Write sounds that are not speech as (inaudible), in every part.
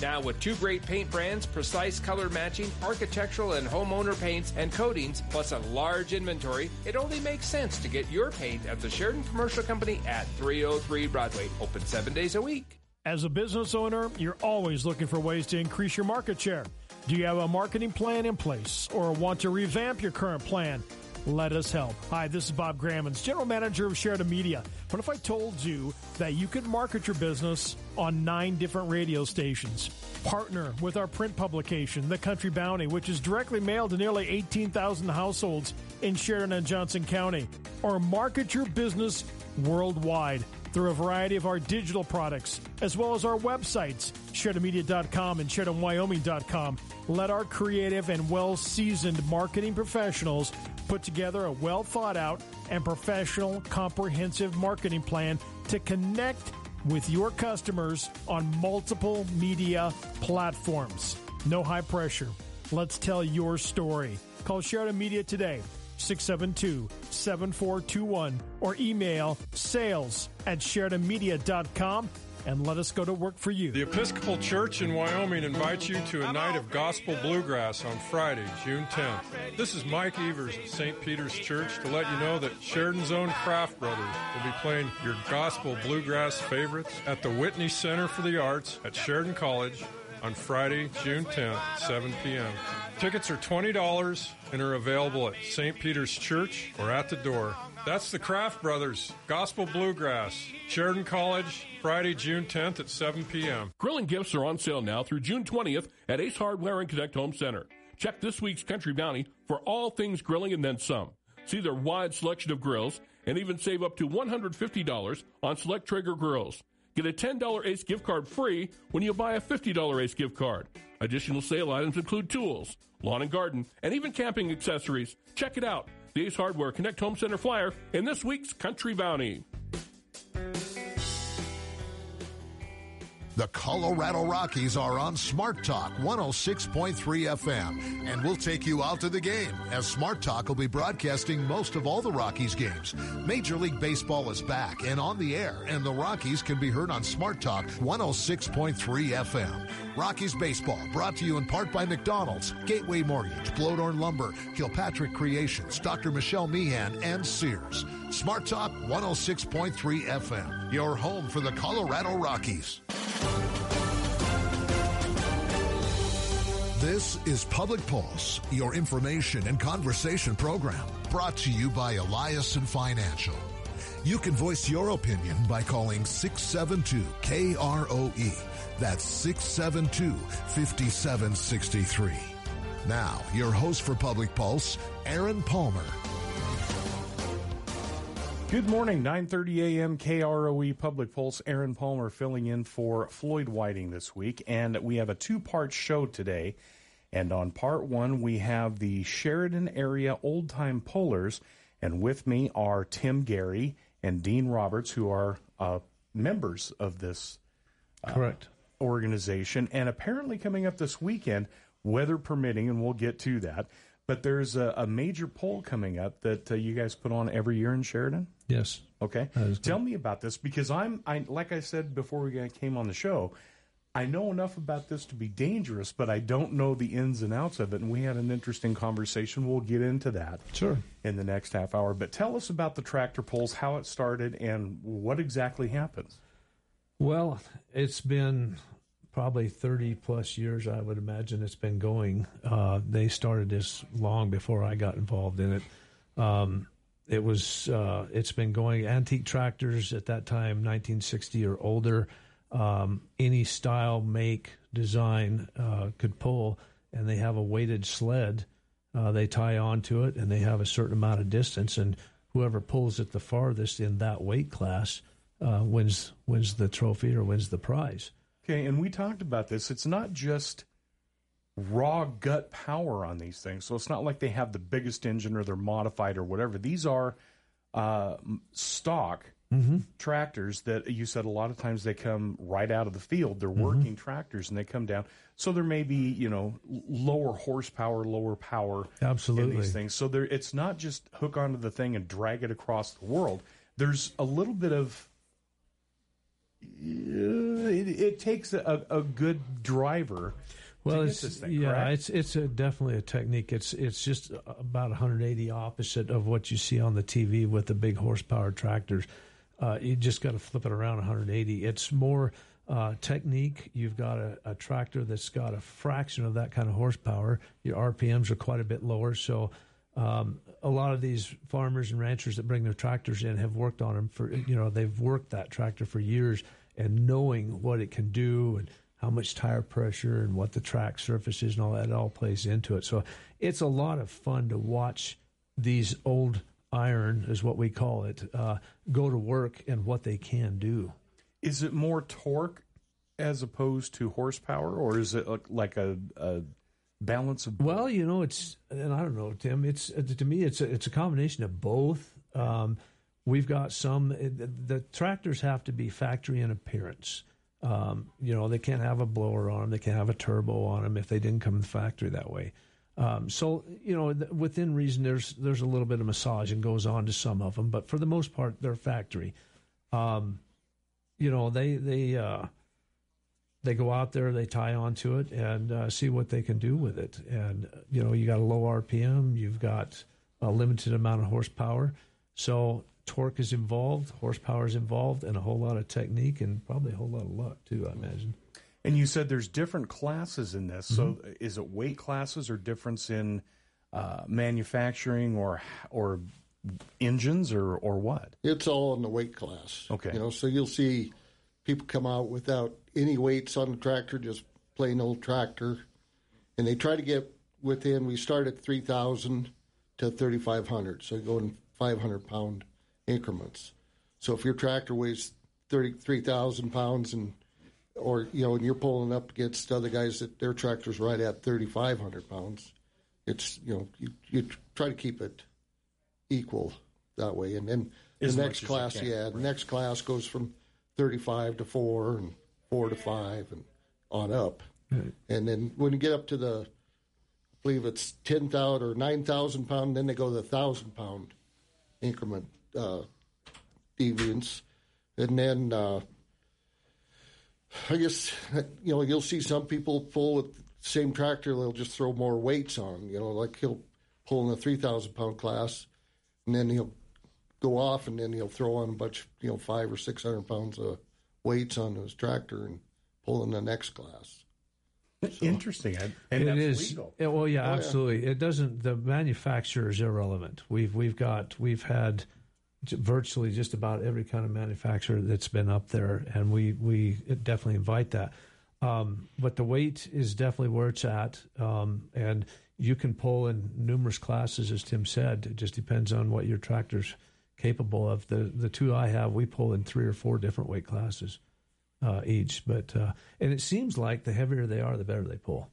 Now, with two great paint brands, precise color matching, architectural and homeowner paints and coatings, plus a large inventory, it only makes sense to get your paint at the Sheridan Commercial Company at 303 Broadway, open seven days a week. As a business owner, you're always looking for ways to increase your market share. Do you have a marketing plan in place or want to revamp your current plan? Let us help. Hi, this is Bob Grammons, General Manager of Sheridan Media. What if I told you that you could market your business on nine different radio stations? Partner with our print publication, The Country Bounty, which is directly mailed to nearly 18,000 households in Sheridan and Johnson County. Or market your business worldwide through a variety of our digital products, as well as our websites, SheridanMedia.com and SheridanWyoming.com. Let our creative and well seasoned marketing professionals put together a well thought out and professional, comprehensive marketing plan to connect with your customers on multiple media platforms. No high pressure. Let's tell your story. Call Sheridan Media today, 672 7421, or email sales at SheridanMedia.com and let us go to work for you. The Episcopal Church in Wyoming invites you to a night of gospel bluegrass on Friday, June 10th. This is Mike Evers at St. Peter's Church to let you know that Sheridan's own Craft Brothers will be playing your gospel bluegrass favorites at the Whitney Center for the Arts at Sheridan College on Friday, June 10th, 7 p.m. Tickets are $20 and are available at St. Peter's Church or at the door. That's the Craft Brothers, Gospel Bluegrass, Sheridan College, Friday, June 10th at 7 p.m. Grilling gifts are on sale now through June 20th at Ace Hardware and Connect Home Center. Check this week's Country Bounty for all things grilling and then some. See their wide selection of grills and even save up to $150 on select Traeger grills. Get a $10 Ace gift card free when you buy a $50 Ace gift card. Additional sale items include tools, lawn and garden, and even camping accessories. Check it out. The Ace Hardware Connect Home Center flyer in this week's Country Bounty. The Colorado Rockies are on Smart Talk 106.3 FM, and we'll take you out to the game as Smart Talk will be broadcasting most of all the Rockies games. Major League Baseball is back and on the air, and the Rockies can be heard on Smart Talk 106.3 FM. Rockies Baseball brought to you in part by McDonald's, Gateway Mortgage, Blodorn Lumber, Kilpatrick Creations, Dr. Michelle Meehan, and Sears. Smart Talk 106.3 FM, your home for the Colorado Rockies. This is Public Pulse, your information and conversation program, brought to you by Eliason Financial. You can voice your opinion by calling 672 KROE. That's 672 5763. Now, your host for Public Pulse, Aaron Palmer. Good morning, 9:30 a.m. KROE Public Pulse. Aaron Palmer filling in for Floyd Whiting this week, and we have a two-part show today. And on part one, we have the Sheridan area old time pullers, and with me are Tim Gary and Dean Roberts, who are uh, members of this uh, correct organization. And apparently, coming up this weekend, weather permitting, and we'll get to that. But there's a, a major poll coming up that uh, you guys put on every year in Sheridan. Yes. Okay. Tell me about this because I'm, I like I said before we came on the show, I know enough about this to be dangerous, but I don't know the ins and outs of it. And we had an interesting conversation. We'll get into that sure in the next half hour. But tell us about the tractor pulls, how it started, and what exactly happens. Well, it's been probably 30 plus years, I would imagine it's been going. Uh, they started this long before I got involved in it. Um, it was uh, it's been going antique tractors at that time 1960 or older um, any style make design uh, could pull and they have a weighted sled uh, they tie onto it and they have a certain amount of distance and whoever pulls it the farthest in that weight class uh, wins wins the trophy or wins the prize okay and we talked about this it's not just raw gut power on these things. So it's not like they have the biggest engine or they're modified or whatever. These are uh, stock mm-hmm. tractors that you said a lot of times they come right out of the field. They're mm-hmm. working tractors and they come down. So there may be you know lower horsepower, lower power. Absolutely, in these things. So there, it's not just hook onto the thing and drag it across the world. There's a little bit of it, it takes a, a good driver. Well, to it's this thing, yeah, correct? it's it's a, definitely a technique. It's it's just about 180 opposite of what you see on the TV with the big horsepower tractors. Uh, you just got to flip it around 180. It's more uh, technique. You've got a, a tractor that's got a fraction of that kind of horsepower. Your RPMs are quite a bit lower, so. Um, a lot of these farmers and ranchers that bring their tractors in have worked on them for you know they've worked that tractor for years and knowing what it can do and how much tire pressure and what the track surface is and all that it all plays into it. So it's a lot of fun to watch these old iron, is what we call it, uh, go to work and what they can do. Is it more torque as opposed to horsepower, or is it like- like a, a balance of? Well, you know, it's and I don't know, Tim. It's uh, to me, it's a, it's a combination of both. Um, we've got some. The, the tractors have to be factory in appearance. Um, you know, they can't have a blower on them. They can't have a turbo on them if they didn't come in the factory that way. Um, so you know, th- within reason, there's there's a little bit of massaging goes on to some of them, but for the most part, they're factory. Um, you know, they they uh, they go out there, they tie onto it, and uh, see what they can do with it. And uh, you know, you got a low RPM, you've got a limited amount of horsepower, so torque is involved, horsepower is involved, and a whole lot of technique, and probably a whole lot of luck too. I imagine. And you said there's different classes in this. So is it weight classes or difference in uh, manufacturing or or engines or or what? It's all in the weight class. Okay. You know, so you'll see people come out without any weights on the tractor, just plain old tractor, and they try to get within. We start at three thousand to thirty five hundred, so you go in five hundred pound increments. So if your tractor weighs thirty three thousand pounds and or you know, and you're pulling up against other guys that their tractor's right at thirty five hundred pounds, it's you know you you try to keep it equal that way, and then the next class, yeah, the next class goes from thirty-five to four, and four to five, and on up. And then when you get up to the, I believe it's ten thousand or nine thousand pound, then they go to the thousand pound increment uh, deviance, and then uh, I guess you know you'll see some people pull with the same tractor. They'll just throw more weights on. You know, like he'll pull in the three thousand pound class, and then he'll go off, and then he'll throw on a bunch, you know, five or six hundred pounds of weights on his tractor and pulling the next class. Interesting. And, and It that's is. legal. yeah, well, yeah, absolutely. It doesn't. The manufacturer is irrelevant. We've we've got we've had virtually just about every kind of manufacturer that's been up there, and we we definitely invite that. Um, but the weight is definitely where it's at, um, and you can pull in numerous classes, as Tim said. It just depends on what your tractor's capable of. The the two I have, we pull in three or four different weight classes uh, each. But uh, and it seems like the heavier they are, the better they pull,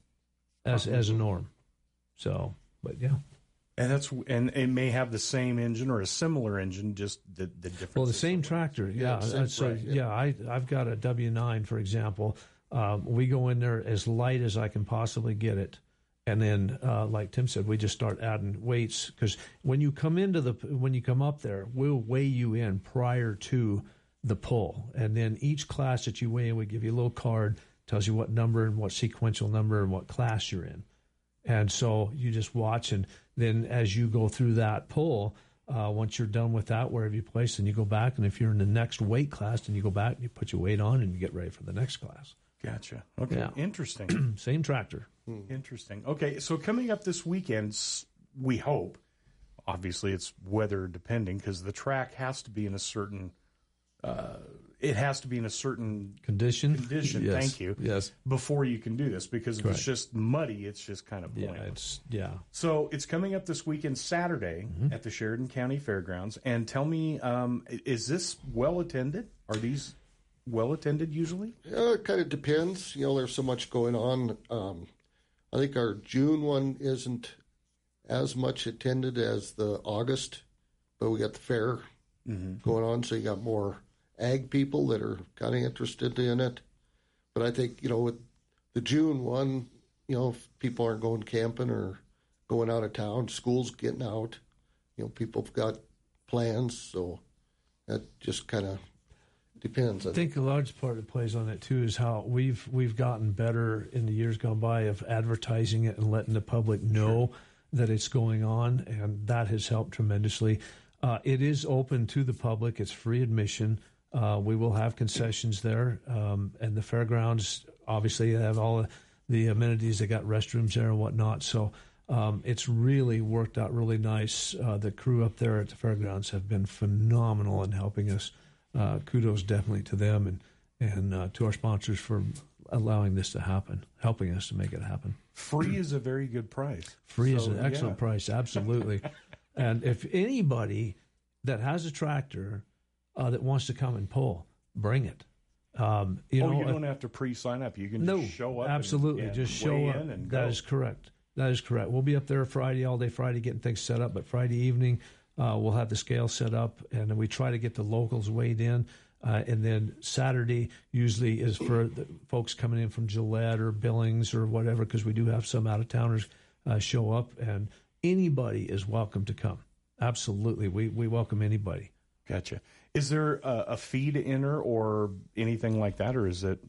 as as a norm. So, but yeah. And that's and it may have the same engine or a similar engine, just the the difference. Well, the same tractor, yeah. uh, so price, yeah, yeah. I I've got a W nine, for example. Um, we go in there as light as I can possibly get it, and then, uh, like Tim said, we just start adding weights because when you come into the when you come up there, we'll weigh you in prior to the pull, and then each class that you weigh in, we give you a little card tells you what number and what sequential number and what class you're in. And so you just watch, and then as you go through that pull, uh, once you're done with that, wherever you place, and you go back, and if you're in the next weight class, then you go back and you put your weight on and you get ready for the next class. Gotcha. Okay. Yeah. Interesting. (clears throat) Same tractor. Interesting. Okay, so coming up this weekend, we hope. Obviously, it's weather depending because the track has to be in a certain. Uh, it has to be in a certain Condition. condition. (laughs) Yes. Thank you. Yes. Before you can do this, because if Correct. it's just muddy, it's just kind of Yeah. pointless. It's yeah. So it's coming up this weekend, Saturday, Mm-hmm. at the Sheridan County Fairgrounds. And tell me, um, is this well attended? Are these well attended usually? Uh, it kind of depends. You know, there's so much going on. Um, I think our June one isn't as much attended as the August, but we got the fair mm-hmm. going on, so you got more ag people that are kind of interested in it. But I think you know with the June one, you know, if people aren't going camping or going out of town, school's getting out. You know, people have got plans, so that just kind of depends. I think a large part that plays on it too is how we've we've gotten better in the years gone by of advertising it and letting the public know sure. that it's going on, and that has helped tremendously. Uh, it is open to the public; it's free admission. Uh, we will have concessions there, um, and the fairgrounds obviously have all the amenities. They got restrooms there and whatnot. So um, it's really worked out really nice. Uh, the crew up there at the fairgrounds have been phenomenal in helping us. Uh, kudos definitely to them and and uh, to our sponsors for allowing this to happen, helping us to make it happen. Free is a very good price. Free so, is an excellent yeah. price, absolutely. (laughs) and if anybody that has a tractor uh, that wants to come and pull, bring it. Um, you oh, know, you don't have to pre-sign up. You can no, just show up. Absolutely, and, and just show up. That go. is correct. That is correct. We'll be up there Friday, all day Friday, getting things set up. But Friday evening, uh, we'll have the scale set up, and we try to get the locals weighed in. Uh, and then Saturday usually is for the folks coming in from Gillette or Billings or whatever, because we do have some out of towners uh, show up, and anybody is welcome to come. Absolutely, we we welcome anybody. Gotcha. Is there a, a fee to enter or anything like that, or is it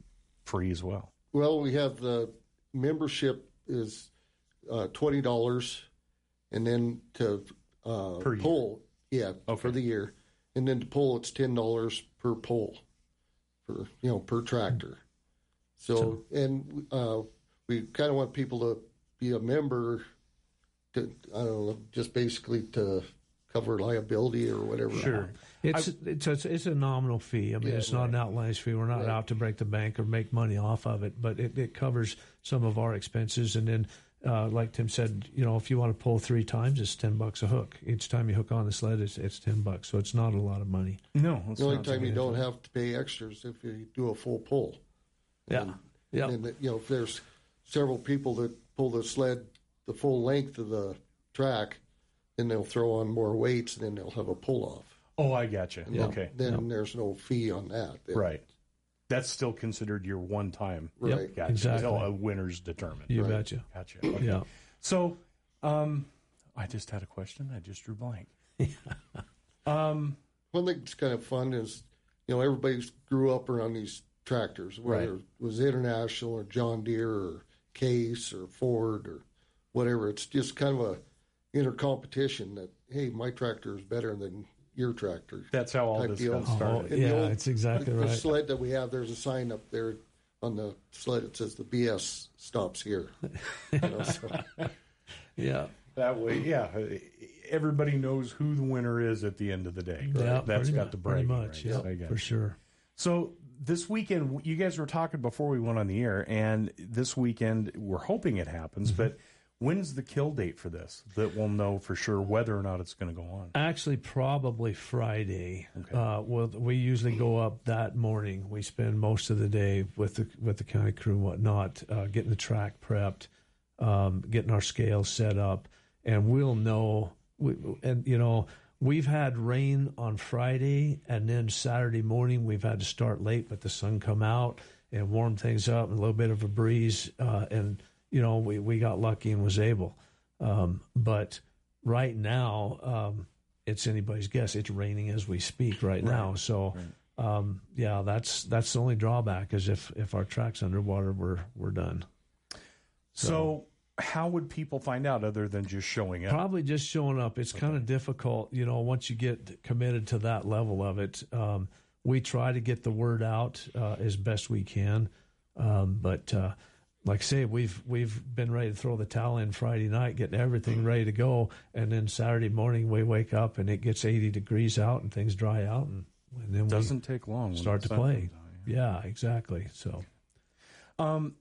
free as well? Well, we have the membership is uh, twenty dollars, and then to uh, per pull, yeah, okay. for the year, and then to pull it's ten dollars per pull, for you know per tractor. So, so and uh, we kind of want people to be a member. To I don't know, just basically to cover liability or whatever. Sure. It's, it's, it's it's a nominal fee. I mean, yeah, it's not right. an outliers fee. We're not right. out to break the bank or make money off of it, but it, it covers some of our expenses. And then, uh, like Tim said, you know, if you want to pull three times, it's ten bucks a hook. Each time you hook on the sled, it's, it's ten bucks. So it's not a lot of money. No, the only time you don't have to pay extras if you do a full pull. Yeah, and, yeah. And you know, if there's several people that pull the sled the full length of the track then they'll throw on more weights, and then they'll have a pull off. Oh, I got you. Yeah. Okay. Then there's no fee on that. right. That's still considered your one time. Right. Gotcha. Exactly. Until a winner's determined. You right. betcha. Gotcha. Okay. Yeah. So, um, I just had a question. I just drew blank. (laughs) um, one thing that's kind of fun is, you know, everybody grew up around these tractors, whether right. it was International or John Deere or Case or Ford or whatever. It's just kind of a inner competition that hey, my tractor is better than your tractor. That's how all this deal. got started. Oh, yeah, old, it's exactly the, right. The sled that we have, there's a sign up there on the sled. It says the BS stops here. (laughs) you know, so. yeah, that way, yeah. Everybody knows who the winner is at the end of the day. Right? Yeah, that's got much, the bragging. much, right? yeah, for sure. So this weekend, you guys were talking before we went on the air, and this weekend we're hoping it happens, mm-hmm. but When's the kill date for this that we'll know for sure whether or not it's going to go on? Actually, probably Friday. Okay. Uh, well, we usually go up that morning. We spend most of the day with the with the county crew and whatnot, uh, getting the track prepped, um, getting our scales set up, and we'll know. We, and you know, we've had rain on Friday, and then Saturday morning we've had to start late, but the sun come out and warm things up, and a little bit of a breeze, uh, and you know, we, we got lucky and was able. Um, but right now, um, it's anybody's guess. It's raining as we speak right, right. now. So, right. um, yeah, that's that's the only drawback is if if our track's underwater, we're we're done. So, so how would people find out other than just showing up? Probably just showing up. It's okay. kind of difficult, you know, once you get committed to that level of it. Um, we try to get the word out uh, as best we can, um, but. Uh, like I say, we've we've been ready to throw the towel in Friday night, getting everything ready to go, and then Saturday morning we wake up and it gets 80 degrees out and things dry out, and, and then it doesn't take long start to play. yeah. yeah. exactly. So, um,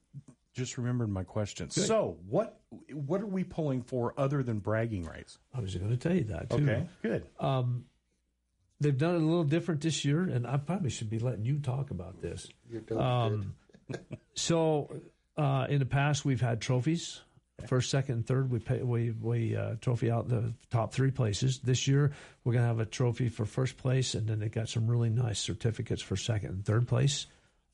just remembered my question. Good. So, what what are we pulling for other than bragging rights? I was going to tell you that too. Okay, good. Um, they've done it a little different this year, and I probably should be letting you talk about this. You're Um, so uh, in the past, we've had trophies. First, second, and third, we pay, we we uh, trophy out the top three places. This year, we're gonna have a trophy for first place, and then they got some really nice certificates for second and third place.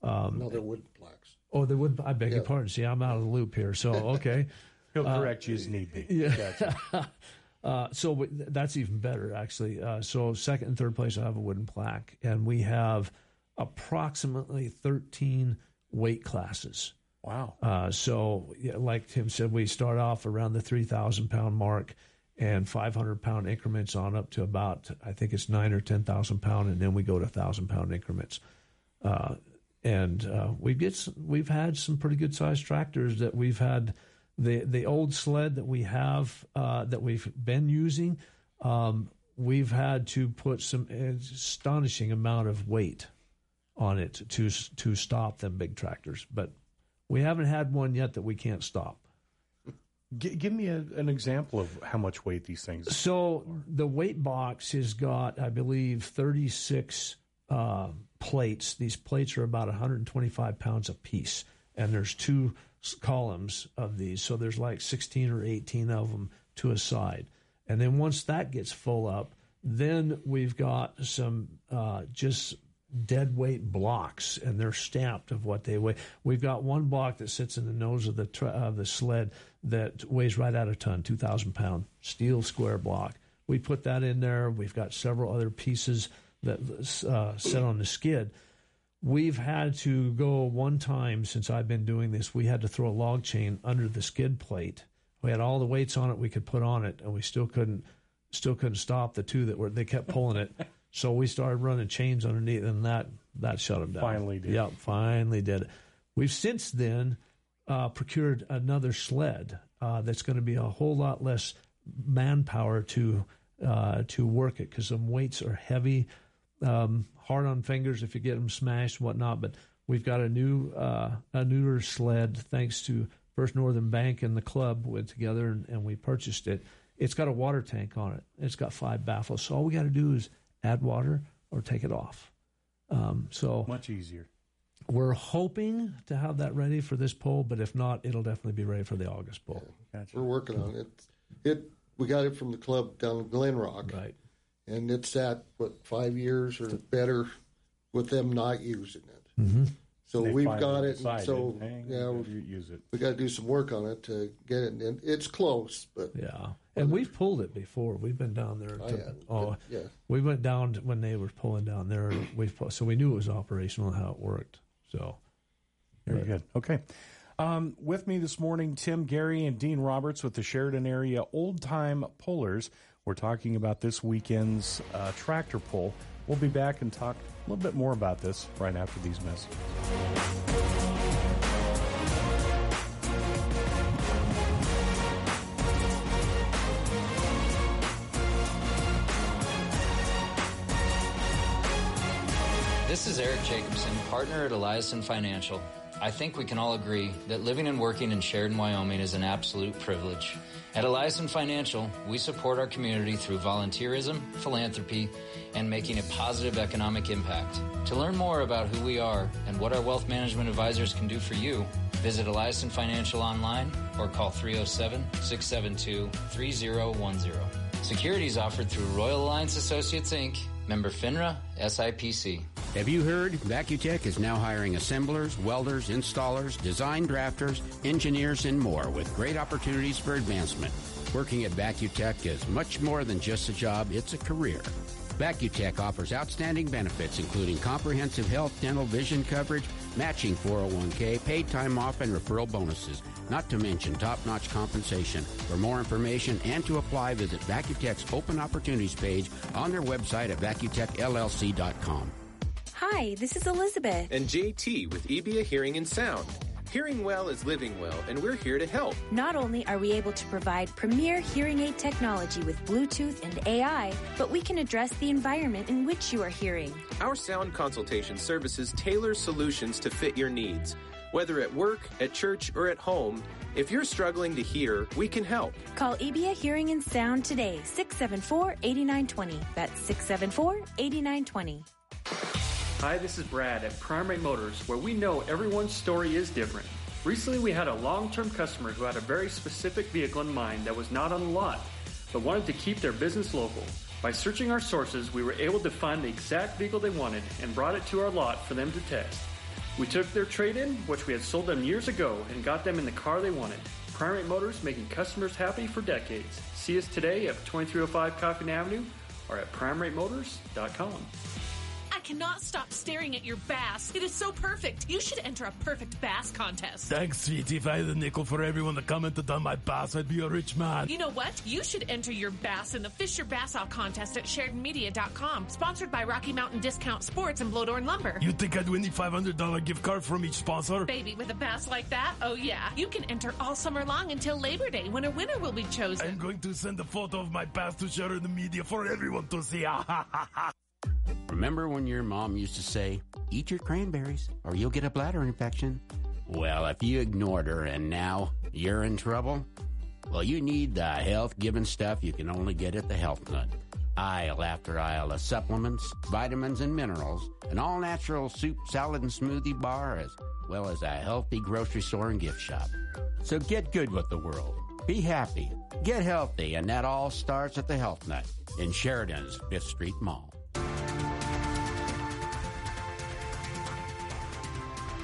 Um, no, they're wood plaques. Oh, they would. I beg yeah. your pardon. See, I'm out of the loop here. So (laughs) okay, he'll correct uh, you as need be. Yeah. Gotcha. (laughs) uh, so that's even better, actually. Uh, so second and third place, I have a wooden plaque, and we have approximately 13 weight classes. Wow. Uh, so, like Tim said, we start off around the 3,000 pound mark and 500 pound increments on up to about, I think it's nine or 10,000 pound, and then we go to 1,000 pound increments. Uh, and uh, we get we've had some pretty good sized tractors that we've had the the old sled that we have uh, that we've been using. Um, we've had to put some astonishing amount of weight on it to to stop them big tractors, but we haven't had one yet that we can't stop. G- give me a, an example of how much weight these things. So the weight box has got, I believe, thirty six uh, plates. These plates are about 125 pounds a piece, and there's two columns of these. So there's like 16 or 18 of them to a side. And then once that gets full up, then we've got some uh, just dead weight blocks, and they're stamped of what they weigh. We've got one block that sits in the nose of the tra- of the sled that weighs right out a ton, 2,000 pound steel square block. We put that in there. We've got several other pieces that uh, sit on the skid. We've had to go one time since I've been doing this. We had to throw a log chain under the skid plate. We had all the weights on it we could put on it, and we still couldn't still couldn't stop the two that were they kept pulling it. So we started running chains underneath, and that that shut them down. Finally did. Yep, finally did. We've since then uh, procured another sled uh, that's going to be a whole lot less manpower to uh, to work it because some weights are heavy um, hard on fingers if you get them smashed and whatnot. But we've got a new uh, a newer sled thanks to First Northern Bank and the club went together and, and, we purchased it. It's got a water tank on it. It's got five baffles. So all we got to do is add water or take it off. Um, so much easier. We're hoping to have that ready for this poll, but if not, it'll definitely be ready for the August poll. Yeah, gotcha. We're working on it. It we got it from the club down in Glenrock. Right and it's at what five years or better with them not using it. Mm-hmm. So they we've got it, and so yeah, we use it. We got to do some work on it to get it. And it's close, but yeah. And we've pulled it before. We've been down there. To, oh, yeah. oh yeah. We went down when they were pulling down there. We so we knew it was operational and how it worked. So very but, good. Okay. Um, with me this morning, Tim Gary and Dean Roberts with the Sheridan area old time pullers. We're talking about this weekend's uh, tractor pull. We'll be back and talk a little bit more about this right after these messages. This is Eric Jacobson, partner at Eliason Financial. I think we can all agree that living and working in Sheridan, Wyoming is an absolute privilege. At Eliason Financial, we support our community through volunteerism, philanthropy, and making a positive economic impact. To learn more about who we are and what our wealth management advisors can do for you, visit Eliason Financial online or call 307 672 3010. Securities offered through Royal Alliance Associates Inc., member FINRA, SIPC. Have you heard? Vacutech is now hiring assemblers, welders, installers, design drafters, engineers, and more with great opportunities for advancement. Working at Vacutech is much more than just a job, it's a career. Vacutech offers outstanding benefits including comprehensive health, dental, vision coverage, matching 401k, paid time off, and referral bonuses, not to mention top-notch compensation. For more information and to apply, visit Vacutech's open opportunities page on their website at vacutechllc.com. Hi, this is Elizabeth. And JT with EBA Hearing and Sound. Hearing well is living well, and we're here to help. Not only are we able to provide premier hearing aid technology with Bluetooth and AI, but we can address the environment in which you are hearing. Our sound consultation services tailor solutions to fit your needs. Whether at work, at church, or at home, if you're struggling to hear, we can help. Call EBA Hearing and Sound today, 674 8920. That's 674 8920. Hi, this is Brad at Prime Rate Motors, where we know everyone's story is different. Recently, we had a long term customer who had a very specific vehicle in mind that was not on the lot, but wanted to keep their business local. By searching our sources, we were able to find the exact vehicle they wanted and brought it to our lot for them to test. We took their trade in, which we had sold them years ago, and got them in the car they wanted. Prime Rate Motors making customers happy for decades. See us today at 2305 Coffin Avenue or at primeratemotors.com. cannot stop staring at your bass. It is so perfect. You should enter a perfect bass contest. Thanks, sweetie. If I had a nickel for everyone that commented on my bass, I'd be a rich man. You know what? You should enter your bass in the Fish Your Bass Out contest at SheridanMedia.com, sponsored by Rocky Mountain Discount Sports and Blodorn Lumber. You think I'd win the $500 gift card from each sponsor? Baby, with a bass like that? Oh, yeah. You can enter all summer long until Labor Day when a winner will be chosen. I'm going to send a photo of my bass to share in the media for everyone to see. (laughs) Remember when your mom used to say, eat your cranberries or you'll get a bladder infection? Well, if you ignored her and now you're in trouble, well, you need the health giving stuff you can only get at the Health Nut. Aisle after aisle of supplements, vitamins, and minerals, an all natural soup, salad, and smoothie bar, as well as a healthy grocery store and gift shop. So get good with the world. Be happy. Get healthy, and that all starts at the Health Nut in Sheridan's Fifth Street Mall.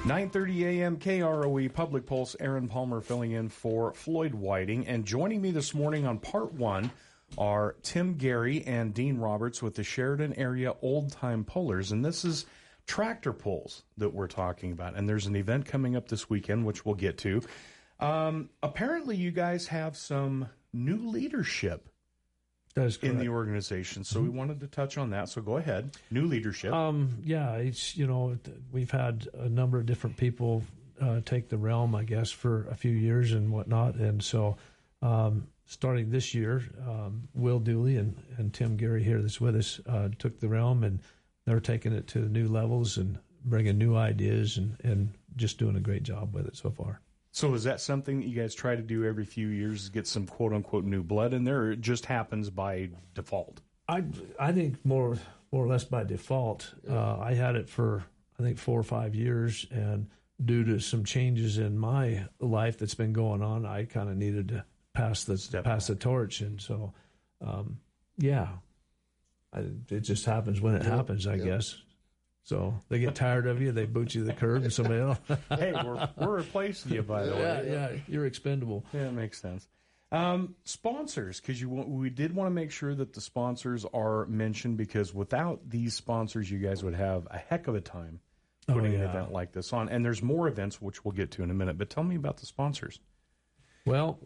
9:30 a.m. KROE Public Pulse. Aaron Palmer filling in for Floyd Whiting, and joining me this morning on part one are Tim Gary and Dean Roberts with the Sheridan Area Old Time Pullers, and this is tractor pulls that we're talking about. And there's an event coming up this weekend, which we'll get to. Um, apparently, you guys have some new leadership in the organization, so we wanted to touch on that. So go ahead, new leadership. Um, yeah, it's you know we've had a number of different people uh, take the realm, I guess, for a few years and whatnot, and so um, starting this year, um, Will Dooley and, and Tim Gary here that's with us uh, took the realm, and they're taking it to new levels and bringing new ideas and and just doing a great job with it so far. So is that something that you guys try to do every few years, is get some quote unquote new blood in there, or it just happens by default? I I think more more or less by default. Uh, I had it for I think four or five years, and due to some changes in my life that's been going on, I kind of needed to pass the pass the torch, and so um, yeah, I, it just happens when it Yeah, happens, I yeah. guess. So they get tired of you, they boot you to the curb, and somebody else. (laughs) hey, we're we're replacing you, by the yeah, way. yeah, yeah, you're expendable. Yeah, it makes sense. Um, sponsors, because you we did want to make sure that the sponsors are mentioned because without these sponsors, you guys would have a heck of a time Oh, putting an event like this on. And there's more events which we'll get to in a minute. But tell me about the sponsors. Well,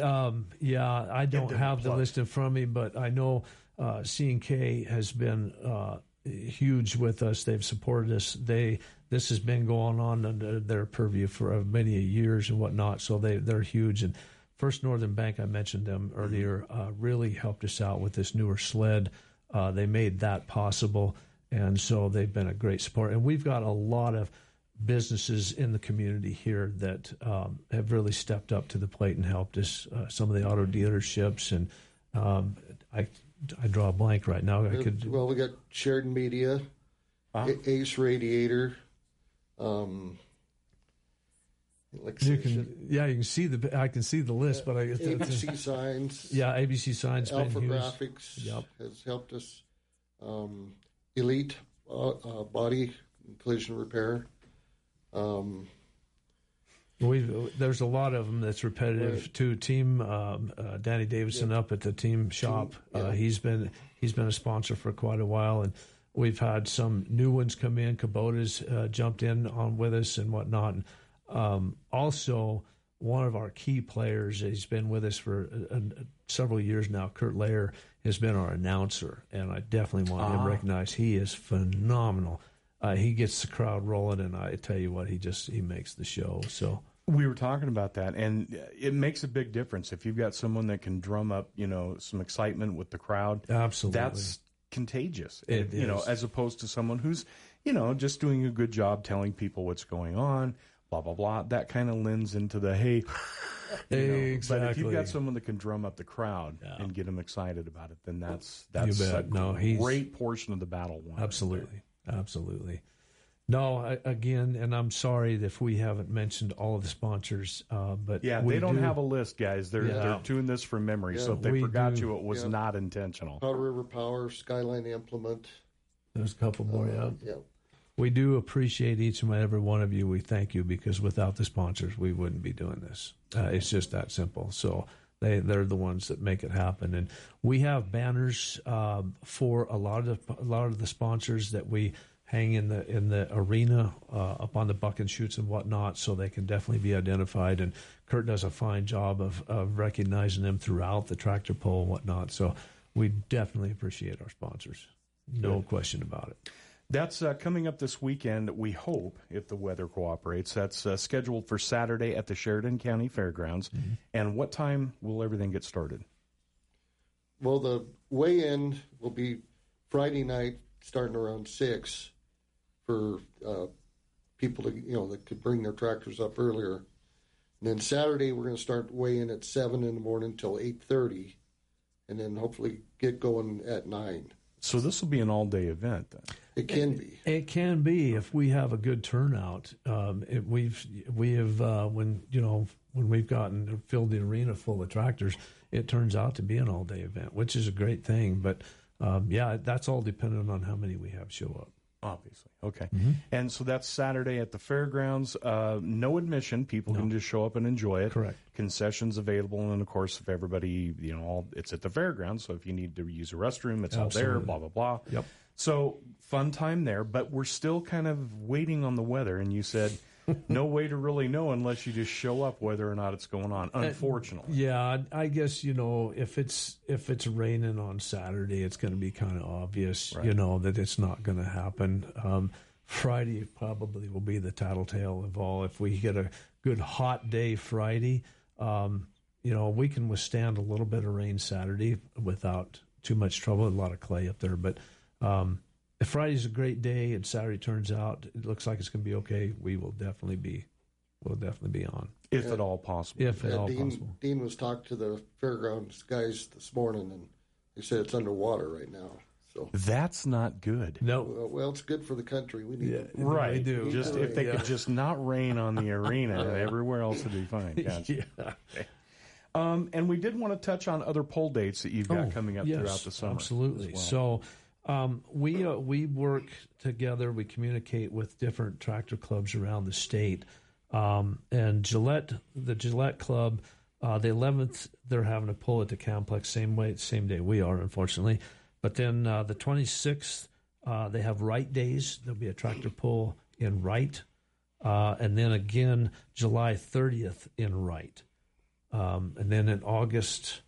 um, yeah, I don't have the list in front of me, but I know uh, C&K has been uh, huge with us. They've supported us. They this has been going on under their purview for uh, many years and whatnot. So they they're huge. And First Northern Bank, I mentioned them earlier, uh, really helped us out with this newer sled. Uh, they made that possible, and so they've been a great support. And we've got a lot of businesses in the community here that um, have really stepped up to the plate and helped us. Uh, some of the auto dealerships, and um, I, I draw a blank right now. I could. Well, we got Sheridan Media, A- Ace Radiator, um, like You can, yeah, you can see the. I can see the list, but I. ABC Signs. Yeah, ABC Signs. been Alpha huge. Graphics Yep. has helped us. Um, Elite uh, uh, Body Collision Repair. Um, We there's a lot of them that's repetitive Right. too. Team um, uh, Danny Davidson up at the team shop. yeah. Uh, he's been he's been a sponsor for quite a while, and we've had some new ones come in. Kubota's uh, jumped in on with us and whatnot. And, um, also, one of our key players, he's been with us for uh, uh, several years now. Kurt Lair has been our announcer, and I definitely want him Ah. recognized. He is phenomenal. Uh, he gets the crowd rolling, and I tell you what, he just he makes the show. So We were talking about that, and it makes a big difference if you've got someone that can drum up, you know, some excitement with the crowd. Absolutely. that's contagious. It you know, as opposed to someone who's, you know, just doing a good job telling people what's going on. Blah blah blah. That kind of lends into the hey. (laughs) you know. But if you've got someone that can drum up the crowd and get them excited about it, then that's that's a No, great portion of the battle won. Absolutely, absolutely. No, I, again, and I'm sorry if we haven't mentioned all of the sponsors, uh, but Yeah, we they don't do- have a list, guys. They're Yeah. they're doing this from memory. so if they We forgot do. you, it was Yeah. not intentional. Powder River Power, Skyline Implement. There's a couple more. Yeah, Yeah. we do appreciate each and every one of you. We thank you because without the sponsors, we wouldn't be doing this. Uh, it's just that simple. So They they're the ones that make it happen, and we have banners uh, for a lot of a lot of the sponsors that we hang in the in the arena uh, up on the bucket shoots and whatnot, so they can definitely be identified. And Kurt does a fine job of, of recognizing them throughout the tractor pull and whatnot. So we definitely appreciate our sponsors, no Good. question about it. That's uh, coming up this weekend, we hope, if the weather cooperates. That's uh, scheduled for Saturday at the Sheridan County Fairgrounds. And what time will everything get started? Well, the weigh in will be Friday night, starting around six, for uh, people to you know that could bring their tractors up earlier. And then Saturday we're going to start weighing at seven in the morning till eight thirty, and then hopefully get going at nine. So this will be an all day event then. It can be. It can be if we have a good turnout. Um, it, we've we have uh, when you know when we've gotten filled the arena full of tractors, it turns out to be an all day event, which is a great thing. But um, yeah, that's all dependent on how many we have show up. Obviously. Okay. Mm-hmm. And so that's Saturday at the fairgrounds. Uh, no admission. People can just show up and enjoy it. Correct. Concessions available. And of course, if everybody, you know, all, it's at the fairgrounds. So if you need to use a restroom, it's all there, blah, blah, blah. Yep. So fun time there. But we're still kind of waiting on the weather. And you said no way to really know unless you just show up whether or not it's going on, unfortunately. Yeah, I- I guess you know if it's if it's raining on Saturday, it's going to be kind of obvious, you know, that it's not going to happen. Um, Friday probably will be the tattletale of all. If we get a good hot day Friday, um, you know, we can withstand a little bit of rain Saturday without too much trouble. A lot of clay up there, but um, if Friday's a great day and Saturday turns out it looks like it's going to be okay, we will definitely be we'll definitely be on If at all possible. If at all Dean, possible. Dean was talking to the fairgrounds guys this morning, and they said it's underwater right now. So That's not good. No. well, well, it's good for the country. We need it. Right. do. Just if they Yeah. could just not rain on the arena, (laughs) everywhere else would be fine. (laughs) Gotcha. Yeah. Okay. Um, and we did want to touch on other poll dates that you've got Oh, coming up yes, throughout the summer. Absolutely. well. So um, we uh, we work together. We communicate with different tractor clubs around the state. Um, and Gillette, the Gillette Club, uh, the 11th, they're having a pull at the complex, same way, same day we are, unfortunately. But then uh, the 26th, uh, they have Wright Days. There'll be a tractor pull in Wright. Uh, and then again, July 30th in Wright. Um, and then in August,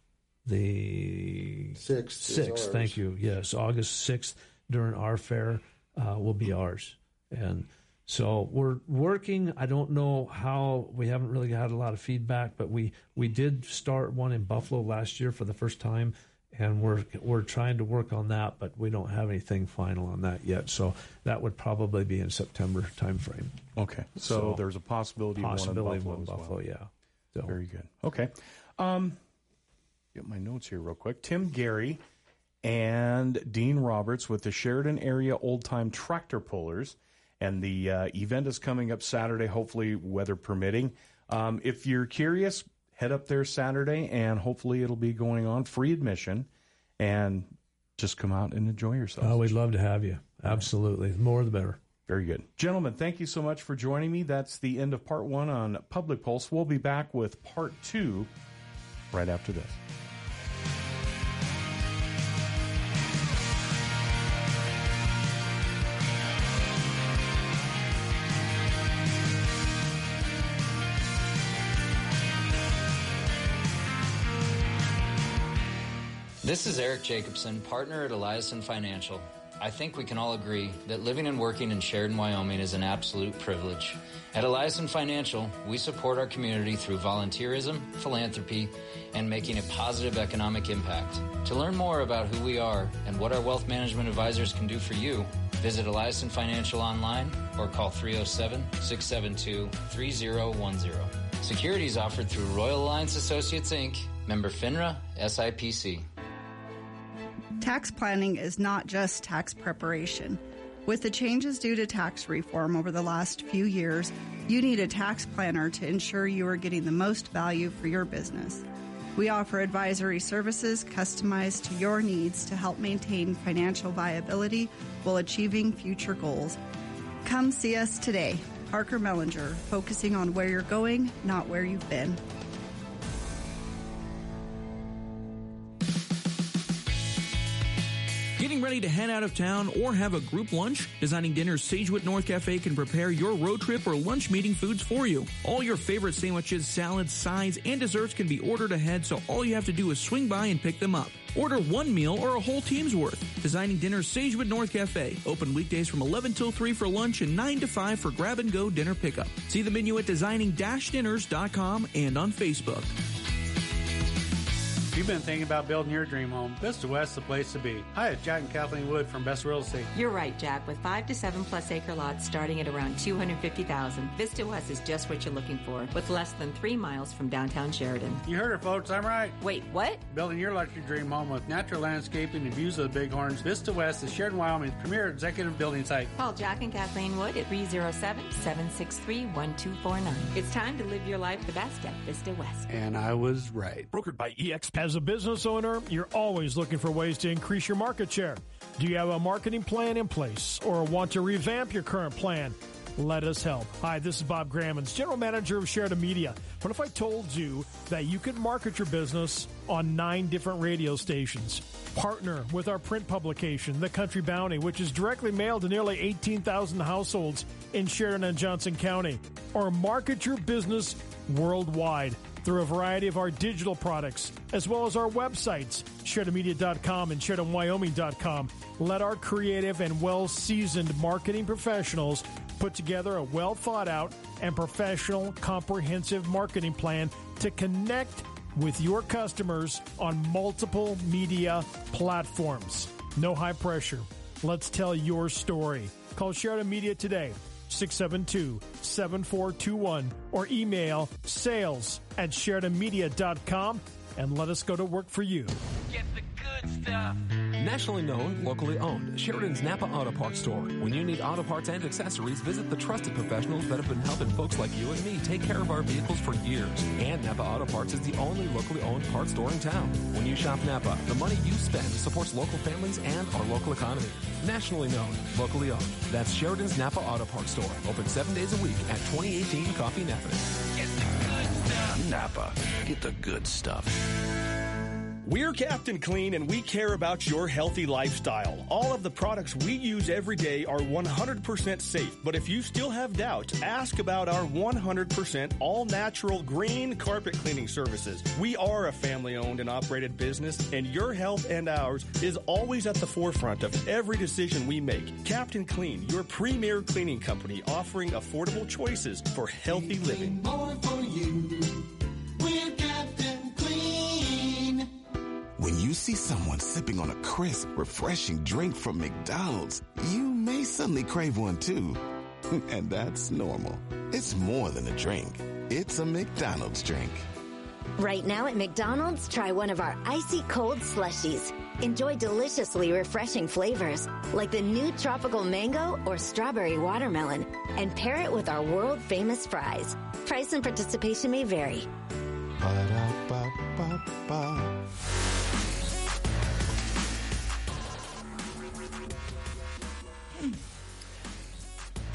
the Sixth Sixth, ours. thank you. Yes, August sixth during our fair uh, will be ours, and so we're working. I don't know how we haven't really had a lot of feedback, but we we did start one in Buffalo last year for the first time, and we're we're trying to work on that, but we don't have anything final on that yet. So that would probably be in September timeframe. Okay. So, there's a possibility, possibility of one in Buffalo. Buffalo, well. yeah. So. Very good. Okay. Um, get my notes here real quick. Tim Gary and Dean Roberts with the Sheridan Area Old Time Tractor Pullers. And the uh, event is coming up Saturday, hopefully, weather permitting. Um, if you're curious, head up there Saturday, and hopefully it'll be going on free admission. And just come out and enjoy yourself. Oh, we'd love to have you. Absolutely, the more the better. Very good. Gentlemen, thank you so much for joining me. That's the end of part one on Public Pulse. We'll be back with part two right after this. This is Eric Jacobson, partner at Eliason Financial. I think we can all agree that living and working in Sheridan, Wyoming is an absolute privilege. At Eliason Financial, we support our community through volunteerism, philanthropy, and making a positive economic impact. To learn more about who we are and what our wealth management advisors can do for you, visit Eliason Financial online or call 307 672 3010. Securities offered through Royal Alliance Associates Inc., member FINRA, SIPC. Tax planning is not just tax preparation. With the changes due to tax reform over the last few years, you need a tax planner to ensure you are getting the most value for your business. We offer advisory services customized to your needs to help maintain financial viability while achieving future goals. Come see us today. Parker Mellinger, focusing on where you're going, not where you've been. Getting ready to head out of town or have a group lunch? Designing Dinners Sagewood North Cafe can prepare your road trip or lunch meeting foods for you. All your favorite sandwiches, salads, sides, and desserts can be ordered ahead, so all you have to do is swing by and pick them up. Order one meal or a whole team's worth. Designing Dinners Sagewood North Cafe. Open weekdays from 11 till 3 for lunch and 9 to 5 for grab and go dinner pickup. See the menu at designing-dinners.com and on Facebook. If you've been thinking about building your dream home, Vista West is the place to be. Hi, it's Jack and Kathleen Wood from Best Real Estate. You're right, Jack. With five to seven plus acre lots starting at around 250000 Vista West is just what you're looking for, with less than three miles from downtown Sheridan. You heard her, folks. I'm right. Wait, what? Building your luxury dream home with natural landscaping and views of the Bighorns, Vista West is Sheridan, Wyoming's premier executive building site. Call Jack and Kathleen Wood at 307 763 1249. It's time to live your life the best at Vista West. And I was right. Brokered by EX. As a business owner, you're always looking for ways to increase your market share. Do you have a marketing plan in place or want to revamp your current plan? Let us help. Hi, this is Bob Grammons, General Manager of Sheridan Media. What if I told you that you could market your business on nine different radio stations? Partner with our print publication, The Country Bounty, which is directly mailed to nearly 18,000 households in Sheridan and Johnson County. Or market your business worldwide through a variety of our digital products, as well as our websites, SheridanMedia.com and SheridanWyoming.com. Let our creative and well seasoned marketing professionals put together a well thought out and professional, comprehensive marketing plan to connect with your customers on multiple media platforms. No high pressure. Let's tell your story. Call Sheridan Media today. 672 7421 or email sales at SheridanMedia.com and let us go to work for you. Get the good stuff. Nationally known, locally owned, Sheridan's Napa Auto Parts store. When you need auto parts and accessories, visit the trusted professionals that have been helping folks like you and me take care of our vehicles for years. And Napa Auto Parts is the only locally owned parts store in town. When you shop Napa, the money you spend supports local families and our local economy. Nationally known, locally owned. That's Sheridan's Napa Auto Parts store. Open seven days a week at 2018 Coffeen Avenue. Napa. Get the good stuff. We're Captain Clean and we care about your healthy lifestyle. All of the products we use every day are 100% safe, but if you still have doubts, ask about our 100% all natural green carpet cleaning services. We are a family owned and operated business, and your health and ours is always at the forefront of every decision we make. Captain Clean, your premier cleaning company offering affordable choices for healthy living. When you see someone sipping on a crisp, refreshing drink from McDonald's, you may suddenly crave one too. (laughs) And that's normal. It's more than a drink. It's a McDonald's drink. Right now at McDonald's, try one of our icy cold slushies. Enjoy deliciously refreshing flavors like the new tropical mango or strawberry watermelon and pair it with our world famous fries. Price and participation may vary. Ba-da-ba-ba-ba.